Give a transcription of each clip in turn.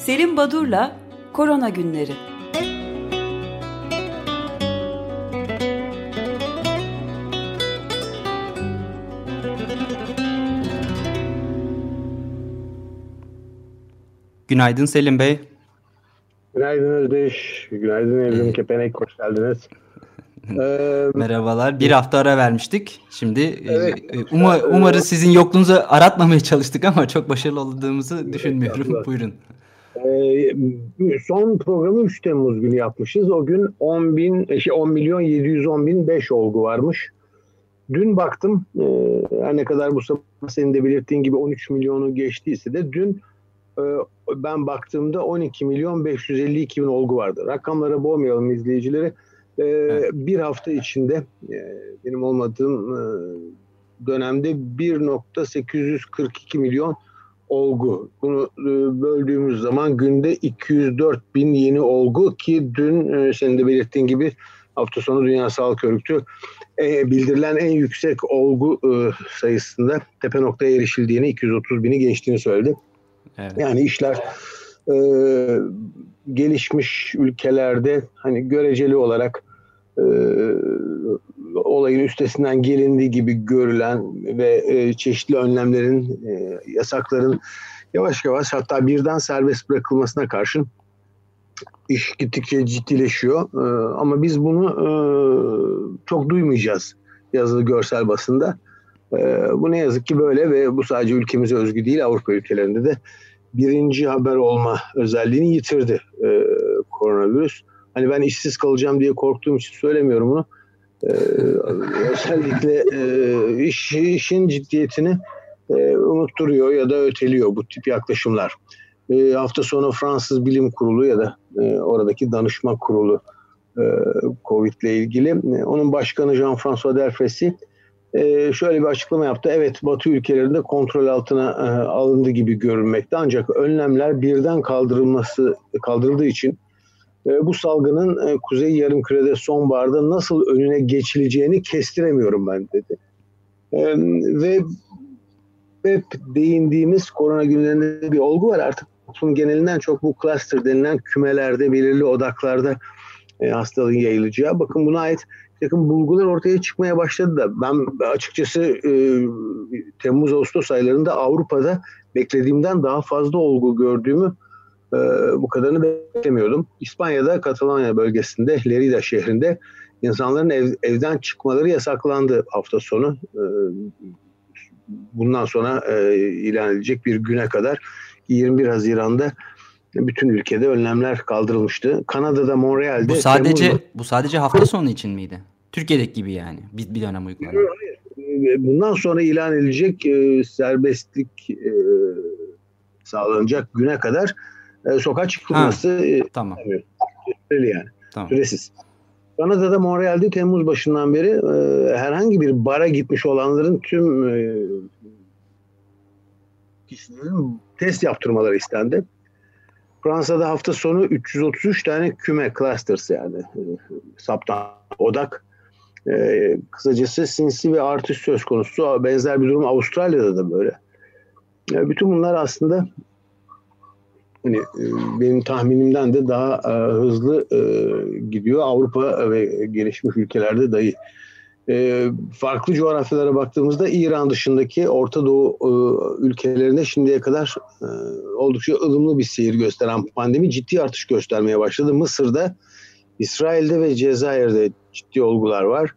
Selim Badur'la Korona Günleri. Günaydın Selim Bey. Günaydın Özdeş. Günaydın Evrim Kepenek. Hoş geldiniz. Ee, Merhabalar. Bir hafta ara vermiştik. Şimdi e, evet, e, uma, umarız sizin yokluğunuzu aratmamaya çalıştık ama çok başarılı olduğumuzu düşünmüyorum. Evet, Buyurun. Ee, son programı 3 Temmuz günü yapmışız. O gün 10 bin, şey 10 milyon 710 bin 5 olgu varmış. Dün baktım e, her ne kadar bu sabah senin de belirttiğin gibi 13 milyonu geçtiyse de dün e, ben baktığımda 12 milyon 552 bin olgu vardı. Rakamlara boğmayalım izleyicileri. E, evet. Bir hafta içinde e, benim olmadığım e, dönemde 1.842 milyon olgu. Bunu e, böldüğümüz zaman günde 204 bin yeni olgu ki dün e, senin de belirttiğin gibi hafta sonu Dünya Sağlık Örgütü e, bildirilen en yüksek olgu sayısında tepe noktaya erişildiğini 230 bini geçtiğini söyledi. Evet. Yani işler e, gelişmiş ülkelerde hani göreceli olarak e, olayın üstesinden gelindiği gibi görülen ve e, çeşitli önlemlerin, e, yasakların yavaş yavaş hatta birden serbest bırakılmasına karşın iş gittikçe ciddileşiyor. E, ama biz bunu e, çok duymayacağız yazılı görsel basında. E, bu ne yazık ki böyle ve bu sadece ülkemize özgü değil Avrupa ülkelerinde de birinci haber olma özelliğini yitirdi e, koronavirüs. Hani ben işsiz kalacağım diye korktuğum için söylemiyorum bunu. Ee, özellikle e, iş, işin ciddiyetini e, unutturuyor ya da öteliyor bu tip yaklaşımlar. E, hafta sonu Fransız Bilim Kurulu ya da e, oradaki danışma kurulu e, Covid ile ilgili. E, onun başkanı Jean-François Delfresi e, şöyle bir açıklama yaptı. Evet Batı ülkelerinde kontrol altına e, alındı gibi görünmekte ancak önlemler birden kaldırılması kaldırıldığı için bu salgının e, Kuzey Yarımküre'de sonbaharda nasıl önüne geçileceğini kestiremiyorum ben dedi. E, ve hep değindiğimiz korona günlerinde bir olgu var artık toplumun genelinden çok bu cluster denilen kümelerde belirli odaklarda e, hastalığın yayılacağı. Bakın buna ait takım bulgular ortaya çıkmaya başladı da ben açıkçası e, Temmuz-Ağustos aylarında Avrupa'da beklediğimden daha fazla olgu gördüğümü e, bu kadarını beklemiyordum. İspanya'da Katalonya bölgesinde Lerida şehrinde insanların ev, evden çıkmaları yasaklandı hafta sonu. E, bundan sonra e, ilan edilecek bir güne kadar 21 Haziran'da bütün ülkede önlemler kaldırılmıştı. Kanada'da Montreal'de Bu sadece Temmuz'da, bu sadece hafta sonu için miydi? Türkiye'deki gibi yani. Bir, bir dönem uygulanıyor. Bundan sonra ilan edilecek e, serbestlik e, sağlanacak güne kadar e, sokağa çıkılması e, tamam. süreli yani. Tamam. Süresiz. Kanada'da Montreal'de Temmuz başından beri e, herhangi bir bara gitmiş olanların tüm e, kişilerin test yaptırmaları istendi. Fransa'da hafta sonu 333 tane küme clusters yani e, saptan odak e, kısacası sinsi ve artış söz konusu. Benzer bir durum Avustralya'da da böyle. E, bütün bunlar aslında hani e, benim tahminimden de daha e, hızlı e, gidiyor. Avrupa ve gelişmiş ülkelerde dahi. Farklı coğrafyalara baktığımızda İran dışındaki Orta Doğu ülkelerinde şimdiye kadar oldukça ılımlı bir seyir gösteren pandemi ciddi artış göstermeye başladı. Mısır'da, İsrail'de ve Cezayir'de ciddi olgular var.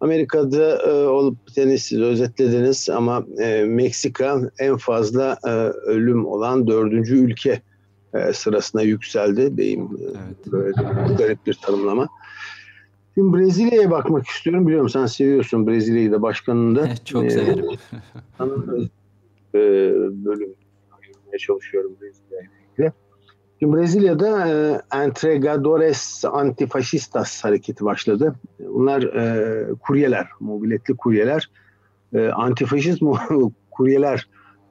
Amerika'da e, olup biteni siz özetlediniz ama e, Meksika en fazla e, ölüm olan dördüncü ülke e, sırasına yükseldi diyeyim. E, evet. Böyle garip bir tanımlama. Şimdi Brezilya'ya bakmak istiyorum. Biliyorum sen seviyorsun Brezilya'yı da başkanını da. Çok e, severim. e, bölüm ayırmaya çalışıyorum Brezilya'ya. Şimdi Brezilya'da e, Entregadores Antifascistas hareketi başladı. Bunlar e, kuryeler, mobiletli kuryeler. E, antifaşist kuryeler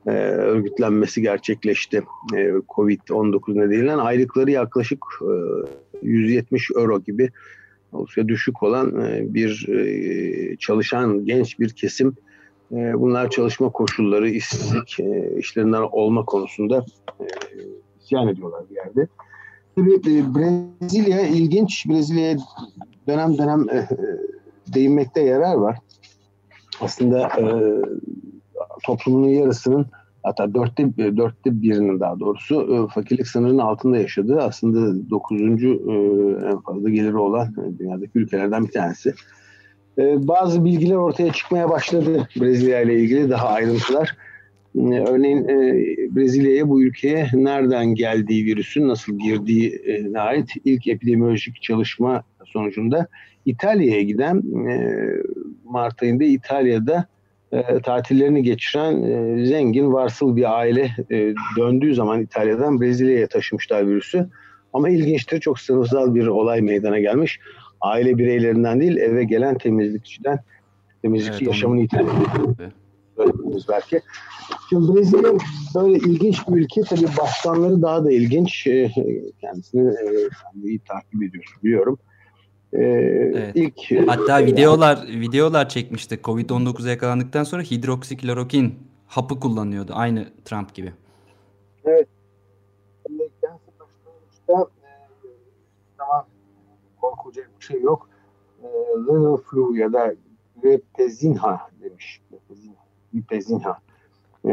e, örgütlenmesi gerçekleşti. E, Covid-19 nedeniyle aylıkları yaklaşık e, 170 euro gibi oldukça düşük olan e, bir e, çalışan genç bir kesim bunlar çalışma koşulları, işsizlik işlerinden olma konusunda isyan ediyorlar bir yerde. Tabii e, Brezilya ilginç. Brezilya'ya dönem dönem e, değinmekte yarar var. Aslında e, toplumunun yarısının hatta dörtte, dörtte birinin daha doğrusu e, fakirlik sınırının altında yaşadığı aslında dokuzuncu e, en fazla geliri olan e, dünyadaki ülkelerden bir tanesi. Bazı bilgiler ortaya çıkmaya başladı Brezilya ile ilgili daha ayrıntılar. Örneğin Brezilya'ya bu ülkeye nereden geldiği virüsün nasıl girdiğine ait ilk epidemiolojik çalışma sonucunda İtalya'ya giden Mart ayında İtalya'da e, tatillerini geçiren e, zengin varsıl bir aile e, döndüğü zaman İtalya'dan Brezilya'ya taşımışlar virüsü. Ama ilginçtir çok sınıfsal bir olay meydana gelmiş. Aile bireylerinden değil eve gelen temizlikçiden temizlikçi evet, yaşamını yitirdi. belki. Şimdi Brezilya böyle ilginç bir ülke. Tabii başkanları daha da ilginç. E, kendisini e, iyi takip ediyorsun biliyorum. Ee, evet. ilk hatta videolar videolar çekmişti. Covid-19'a yakalandıktan sonra hidroksiklorokin hapı kullanıyordu aynı Trump gibi. Evet. Kendisi başlangıçta ama korkulacak bir şey yok. E, Little flu ya da Gripezinha demiş. Gripezinha. E,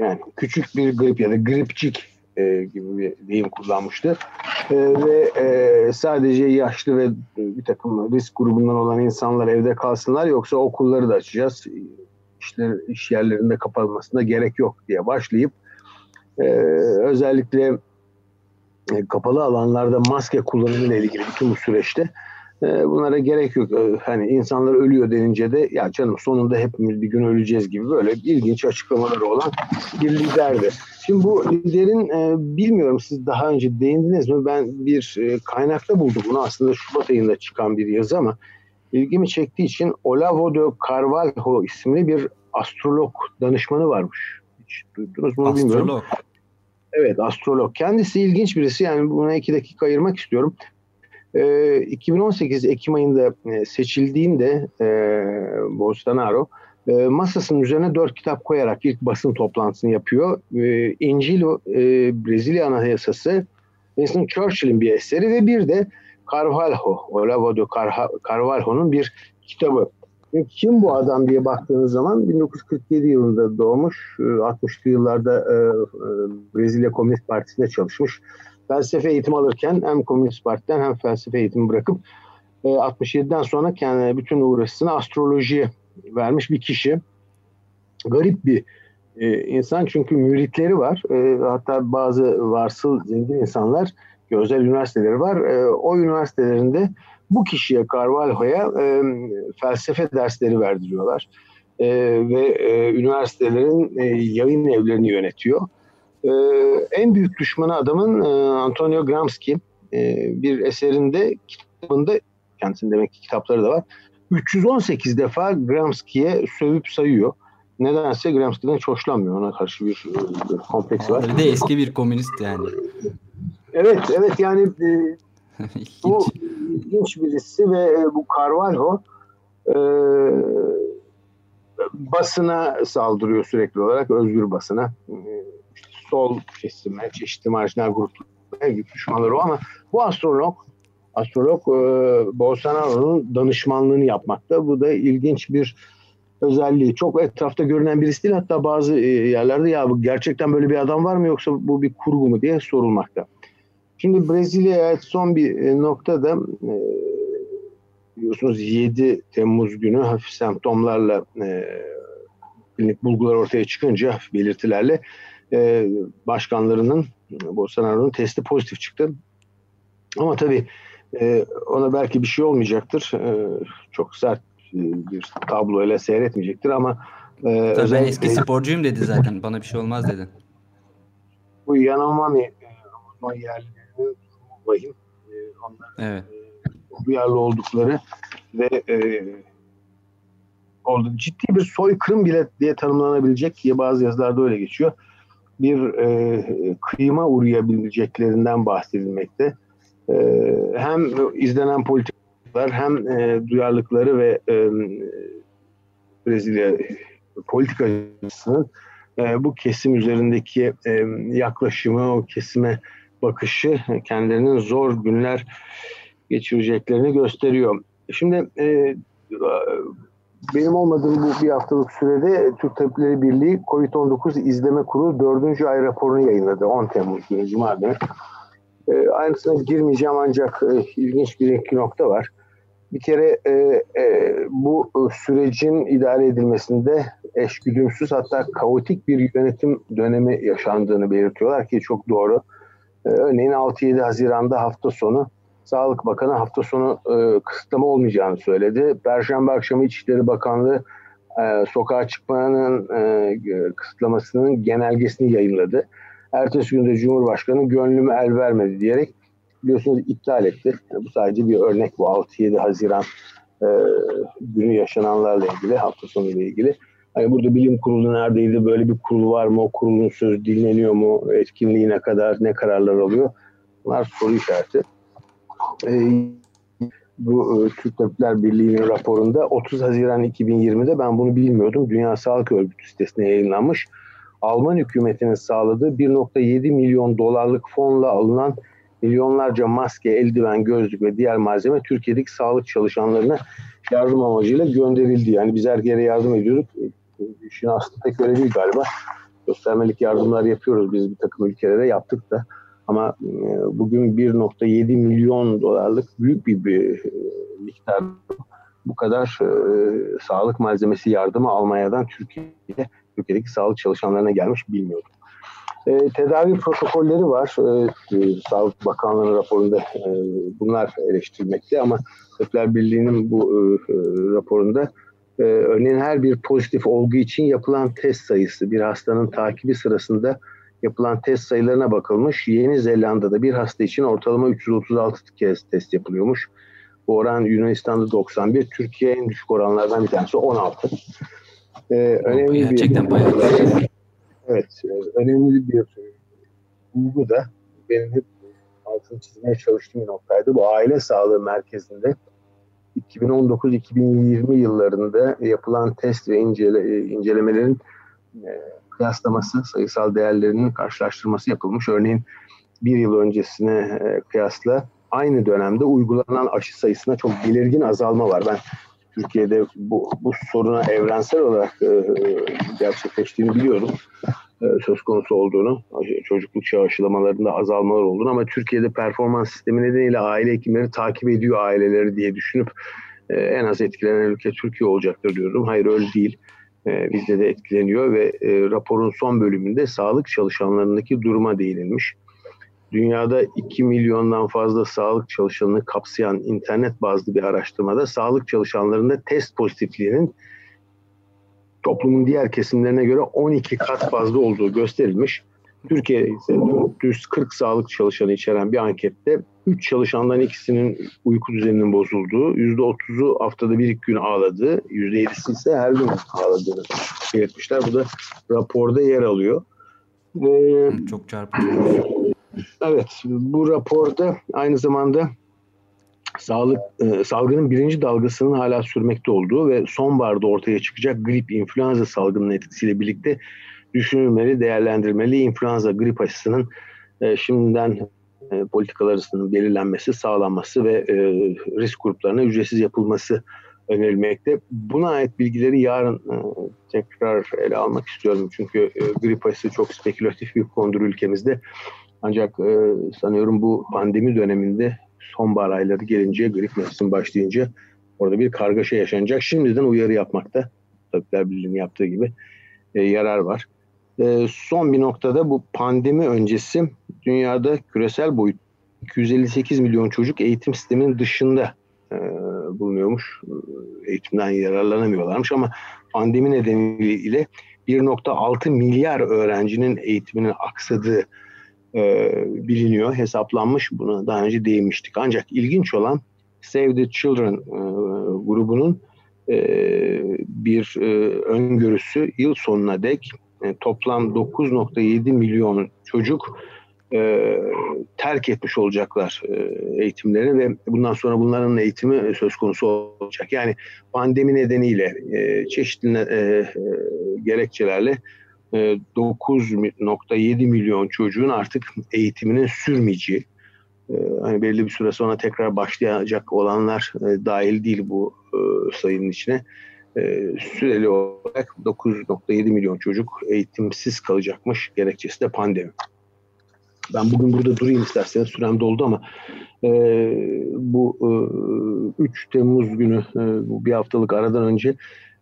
yani küçük bir grip ya da gripçik e, gibi bir deyim kullanmıştı. E, ve e, sadece yaşlı ve bir takım risk grubundan olan insanlar evde kalsınlar yoksa okulları da açacağız. İşler, iş yerlerinde kapatmasına gerek yok diye başlayıp e, özellikle e, kapalı alanlarda maske kullanımıyla ilgili bütün bu süreçte e, bunlara gerek yok. E, hani insanlar ölüyor denince de ya canım sonunda hepimiz bir gün öleceğiz gibi böyle ilginç açıklamaları olan bir liderdi. Şimdi bu liderin e, bilmiyorum siz daha önce değindiniz mi? Ben bir e, kaynakta buldum bunu aslında Şubat ayında çıkan bir yazı ama ilgimi çektiği için Olavo de Carvalho isimli bir astrolog danışmanı varmış. Hiç duydunuz mu astrolog. bilmiyorum. Evet astrolog. Kendisi ilginç birisi yani buna iki dakika ayırmak istiyorum. 2018 Ekim ayında seçildiğinde e, Bolsonaro e, masasının üzerine dört kitap koyarak ilk basın toplantısını yapıyor. E, İncil e, Brezilya Anayasası, Winston Churchill'in bir eseri ve bir de Carvalho, Olavo de Carvalho'nun bir kitabı. Kim bu adam diye baktığınız zaman 1947 yılında doğmuş, 60'lı yıllarda Brezilya Komünist Partisi'nde çalışmış. Felsefe eğitimi alırken hem Komünist Parti'den hem felsefe eğitimi bırakıp 67'den sonra kendi bütün uğraşısını astrolojiye vermiş bir kişi. Garip bir e, insan çünkü müritleri var. E, hatta bazı varsıl zengin insanlar özel üniversiteleri var. E, o üniversitelerinde bu kişiye Carvalho'ya e, felsefe dersleri verdiriyorlar. E, ve e, üniversitelerin e, yayın evlerini yönetiyor. E, en büyük düşmanı adamın e, Antonio Gramsci. E, bir eserinde kitabında kendisinin demek ki kitapları da var 318 defa Gramsci'ye sövüp sayıyor. Nedense Gramsci'den hiç hoşlanmıyor. Ona karşı bir, bir kompleksi var. Bir de eski bir komünist yani. Evet, evet yani e, bu ilginç birisi ve e, bu Carvalho e, basına saldırıyor sürekli olarak, özgür basına. E, sol kesime, çeşitli marjinal gruplara düşmanları o ama bu astrolog astrolog e, Bolsonaro'nun danışmanlığını yapmakta. Bu da ilginç bir özelliği. Çok etrafta görünen birisi değil. Hatta bazı e, yerlerde ya gerçekten böyle bir adam var mı yoksa bu bir kurgu mu diye sorulmakta. Şimdi Brezilya'ya ait son bir e, noktada e, biliyorsunuz 7 Temmuz günü hafif semptomlarla e, klinik bulgular ortaya çıkınca hafif belirtilerle e, başkanlarının Bolsonaro'nun testi pozitif çıktı. Ama tabii e, ona belki bir şey olmayacaktır. E, çok sert e, bir tabloyla seyretmeyecektir ama e, Tabii ben eski sporcuyum dedi zaten. Bana bir şey olmaz dedi. Bu Yanomami e, Amazon yerlilerinin vahim. E, onlar evet. e, duyarlı oldukları ve e, oldu. Ciddi bir soykırım bile diye tanımlanabilecek diye bazı yazılarda öyle geçiyor. Bir e, kıyıma uğrayabileceklerinden bahsedilmekte. Ee, hem izlenen politikalar hem e, duyarlılıkları ve e, Brezilya politikacısının e, bu kesim üzerindeki e, yaklaşımı, o kesime bakışı kendilerinin zor günler geçireceklerini gösteriyor. Şimdi e, benim olmadığım bu bir haftalık sürede Türk Tabipleri Birliği COVID-19 İzleme Kurulu 4. ay raporunu yayınladı 10 Temmuz günü Cuma günü. E, aynısına girmeyeceğim ancak e, ilginç bir iki nokta var. Bir kere e, e, bu sürecin idare edilmesinde eşgüdümsüz hatta kaotik bir yönetim dönemi yaşandığını belirtiyorlar ki çok doğru. E, örneğin 6-7 Haziran'da hafta sonu Sağlık Bakanı hafta sonu e, kısıtlama olmayacağını söyledi. Perşembe akşamı İçişleri Bakanlığı e, sokağa çıkmanın e, kısıtlamasının genelgesini yayınladı. Ertesi günde Cumhurbaşkanı gönlümü el vermedi diyerek biliyorsunuz iptal etti. Bu sadece bir örnek bu 6-7 Haziran e, günü yaşananlarla ilgili, hafta sonu ile ilgili. Hani burada bilim kurulu neredeydi, böyle bir kurul var mı, o kurulun sözü dinleniyor mu, etkinliği ne kadar, ne kararlar alıyor? Bunlar soru işareti. E, bu e, Türk Tabipler Birliği'nin raporunda 30 Haziran 2020'de ben bunu bilmiyordum. Dünya Sağlık Örgütü sitesine yayınlanmış. Alman hükümetinin sağladığı 1.7 milyon dolarlık fonla alınan milyonlarca maske, eldiven, gözlük ve diğer malzeme Türkiye'deki sağlık çalışanlarına yardım amacıyla gönderildi. Yani biz her yere yardım ediyorduk. İşin aslında pek öyle değil galiba. Göstermelik yardımlar yapıyoruz biz bir takım ülkelere yaptık da. Ama e, bugün 1.7 milyon dolarlık büyük bir, bir e, miktar bu kadar e, sağlık malzemesi yardımı Almanya'dan Türkiye'ye, Türkiye'deki sağlık çalışanlarına gelmiş bilmiyordum. E, tedavi protokolleri var. E, e, Sağlık Bakanlığı'nın raporunda e, bunlar eleştirilmekte ama Tabipler Birliği'nin bu e, e, raporunda e, örneğin her bir pozitif olgu için yapılan test sayısı bir hastanın takibi sırasında yapılan test sayılarına bakılmış. Yeni Zelanda'da bir hasta için ortalama 336 kez test yapılıyormuş. Bu oran Yunanistan'da 91, Türkiye en düşük oranlardan bir tanesi 16. Ee, önemli Gerçekten bir, bayağı. Evet, e, önemli bir bulgu da benim hep altını çizmeye çalıştığım bir noktaydı. Bu aile sağlığı merkezinde 2019-2020 yıllarında yapılan test ve incele, e, incelemelerin e, kıyaslaması, sayısal değerlerinin karşılaştırması yapılmış. Örneğin bir yıl öncesine kıyasla aynı dönemde uygulanan aşı sayısına çok belirgin azalma var. Ben Türkiye'de bu, bu soruna evrensel olarak e, gerçekleştiğini biliyorum. E, söz konusu olduğunu, çocukluk çağı aşılamalarında azalmalar olduğunu ama Türkiye'de performans sistemi nedeniyle aile hekimleri takip ediyor aileleri diye düşünüp e, en az etkilenen ülke Türkiye olacaktır diyorum. Hayır öyle değil. E, bizde de etkileniyor ve e, raporun son bölümünde sağlık çalışanlarındaki duruma değinilmiş dünyada 2 milyondan fazla sağlık çalışanını kapsayan internet bazlı bir araştırmada sağlık çalışanlarında test pozitifliğinin toplumun diğer kesimlerine göre 12 kat fazla olduğu gösterilmiş. Türkiye ise 440 sağlık çalışanı içeren bir ankette 3 çalışandan ikisinin uyku düzeninin bozulduğu, %30'u haftada bir iki gün ağladığı, %7'si ise her gün ağladığını belirtmişler. Bu da raporda yer alıyor. Ee, Çok çarpıcı. Evet, bu raporda aynı zamanda sağlık e, salgının birinci dalgasının hala sürmekte olduğu ve sonbaharda ortaya çıkacak grip influenza salgının etkisiyle birlikte düşünülmeli, değerlendirmeli influenza grip aşısının e, şimdiden e, politikalarının belirlenmesi, sağlanması ve e, risk gruplarına ücretsiz yapılması önerilmekte. Buna ait bilgileri yarın e, tekrar ele almak istiyorum. Çünkü e, grip aşısı çok spekülatif bir konudur ülkemizde. Ancak e, sanıyorum bu pandemi döneminde sonbahar ayları gelince, grip mevsim başlayınca orada bir kargaşa yaşanacak. Şimdiden uyarı yapmakta, Tabipler Birliği'nin yaptığı gibi e, yarar var. E, son bir noktada bu pandemi öncesi dünyada küresel boyut 258 milyon çocuk eğitim sisteminin dışında e, bulunuyormuş. Eğitimden yararlanamıyorlarmış ama pandemi nedeniyle 1.6 milyar öğrencinin eğitiminin aksadığı e, biliniyor, hesaplanmış. Buna daha önce değinmiştik. Ancak ilginç olan Save the Children e, grubunun e, bir e, öngörüsü yıl sonuna dek e, toplam 9.7 milyon çocuk e, terk etmiş olacaklar e, eğitimlerini ve bundan sonra bunların eğitimi söz konusu olacak. Yani pandemi nedeniyle e, çeşitli e, e, gerekçelerle 9.7 milyon çocuğun artık eğitiminin sürmeyeceği, hani belli bir süre sonra tekrar başlayacak olanlar dahil değil bu sayının içine. Süreli olarak 9.7 milyon çocuk eğitimsiz kalacakmış. Gerekçesi de pandemi. Ben bugün burada durayım isterseniz sürem doldu ama e, bu e, 3 Temmuz günü e, bu bir haftalık aradan önce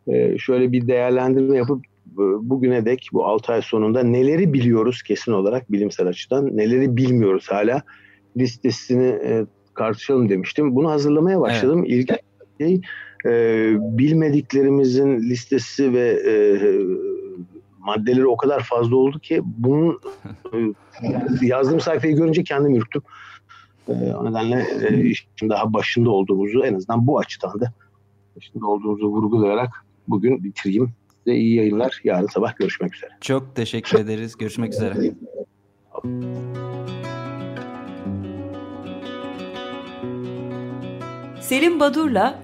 e, şöyle bir değerlendirme yapıp e, bugüne dek bu 6 ay sonunda neleri biliyoruz kesin olarak bilimsel açıdan neleri bilmiyoruz hala listesini e, tartışalım demiştim. Bunu hazırlamaya başladım. Evet. İlk şey e, bilmediklerimizin listesi ve e, maddeleri o kadar fazla oldu ki bunun e, yazdığım sayfayı görünce kendim ürktüm. E, o nedenle e, işin daha başında olduğumuzu en azından bu açıdan da başında olduğumuzu vurgulayarak bugün bitireyim. Size iyi yayınlar. Yarın sabah görüşmek üzere. Çok teşekkür ederiz. Görüşmek üzere. Selim Badur'la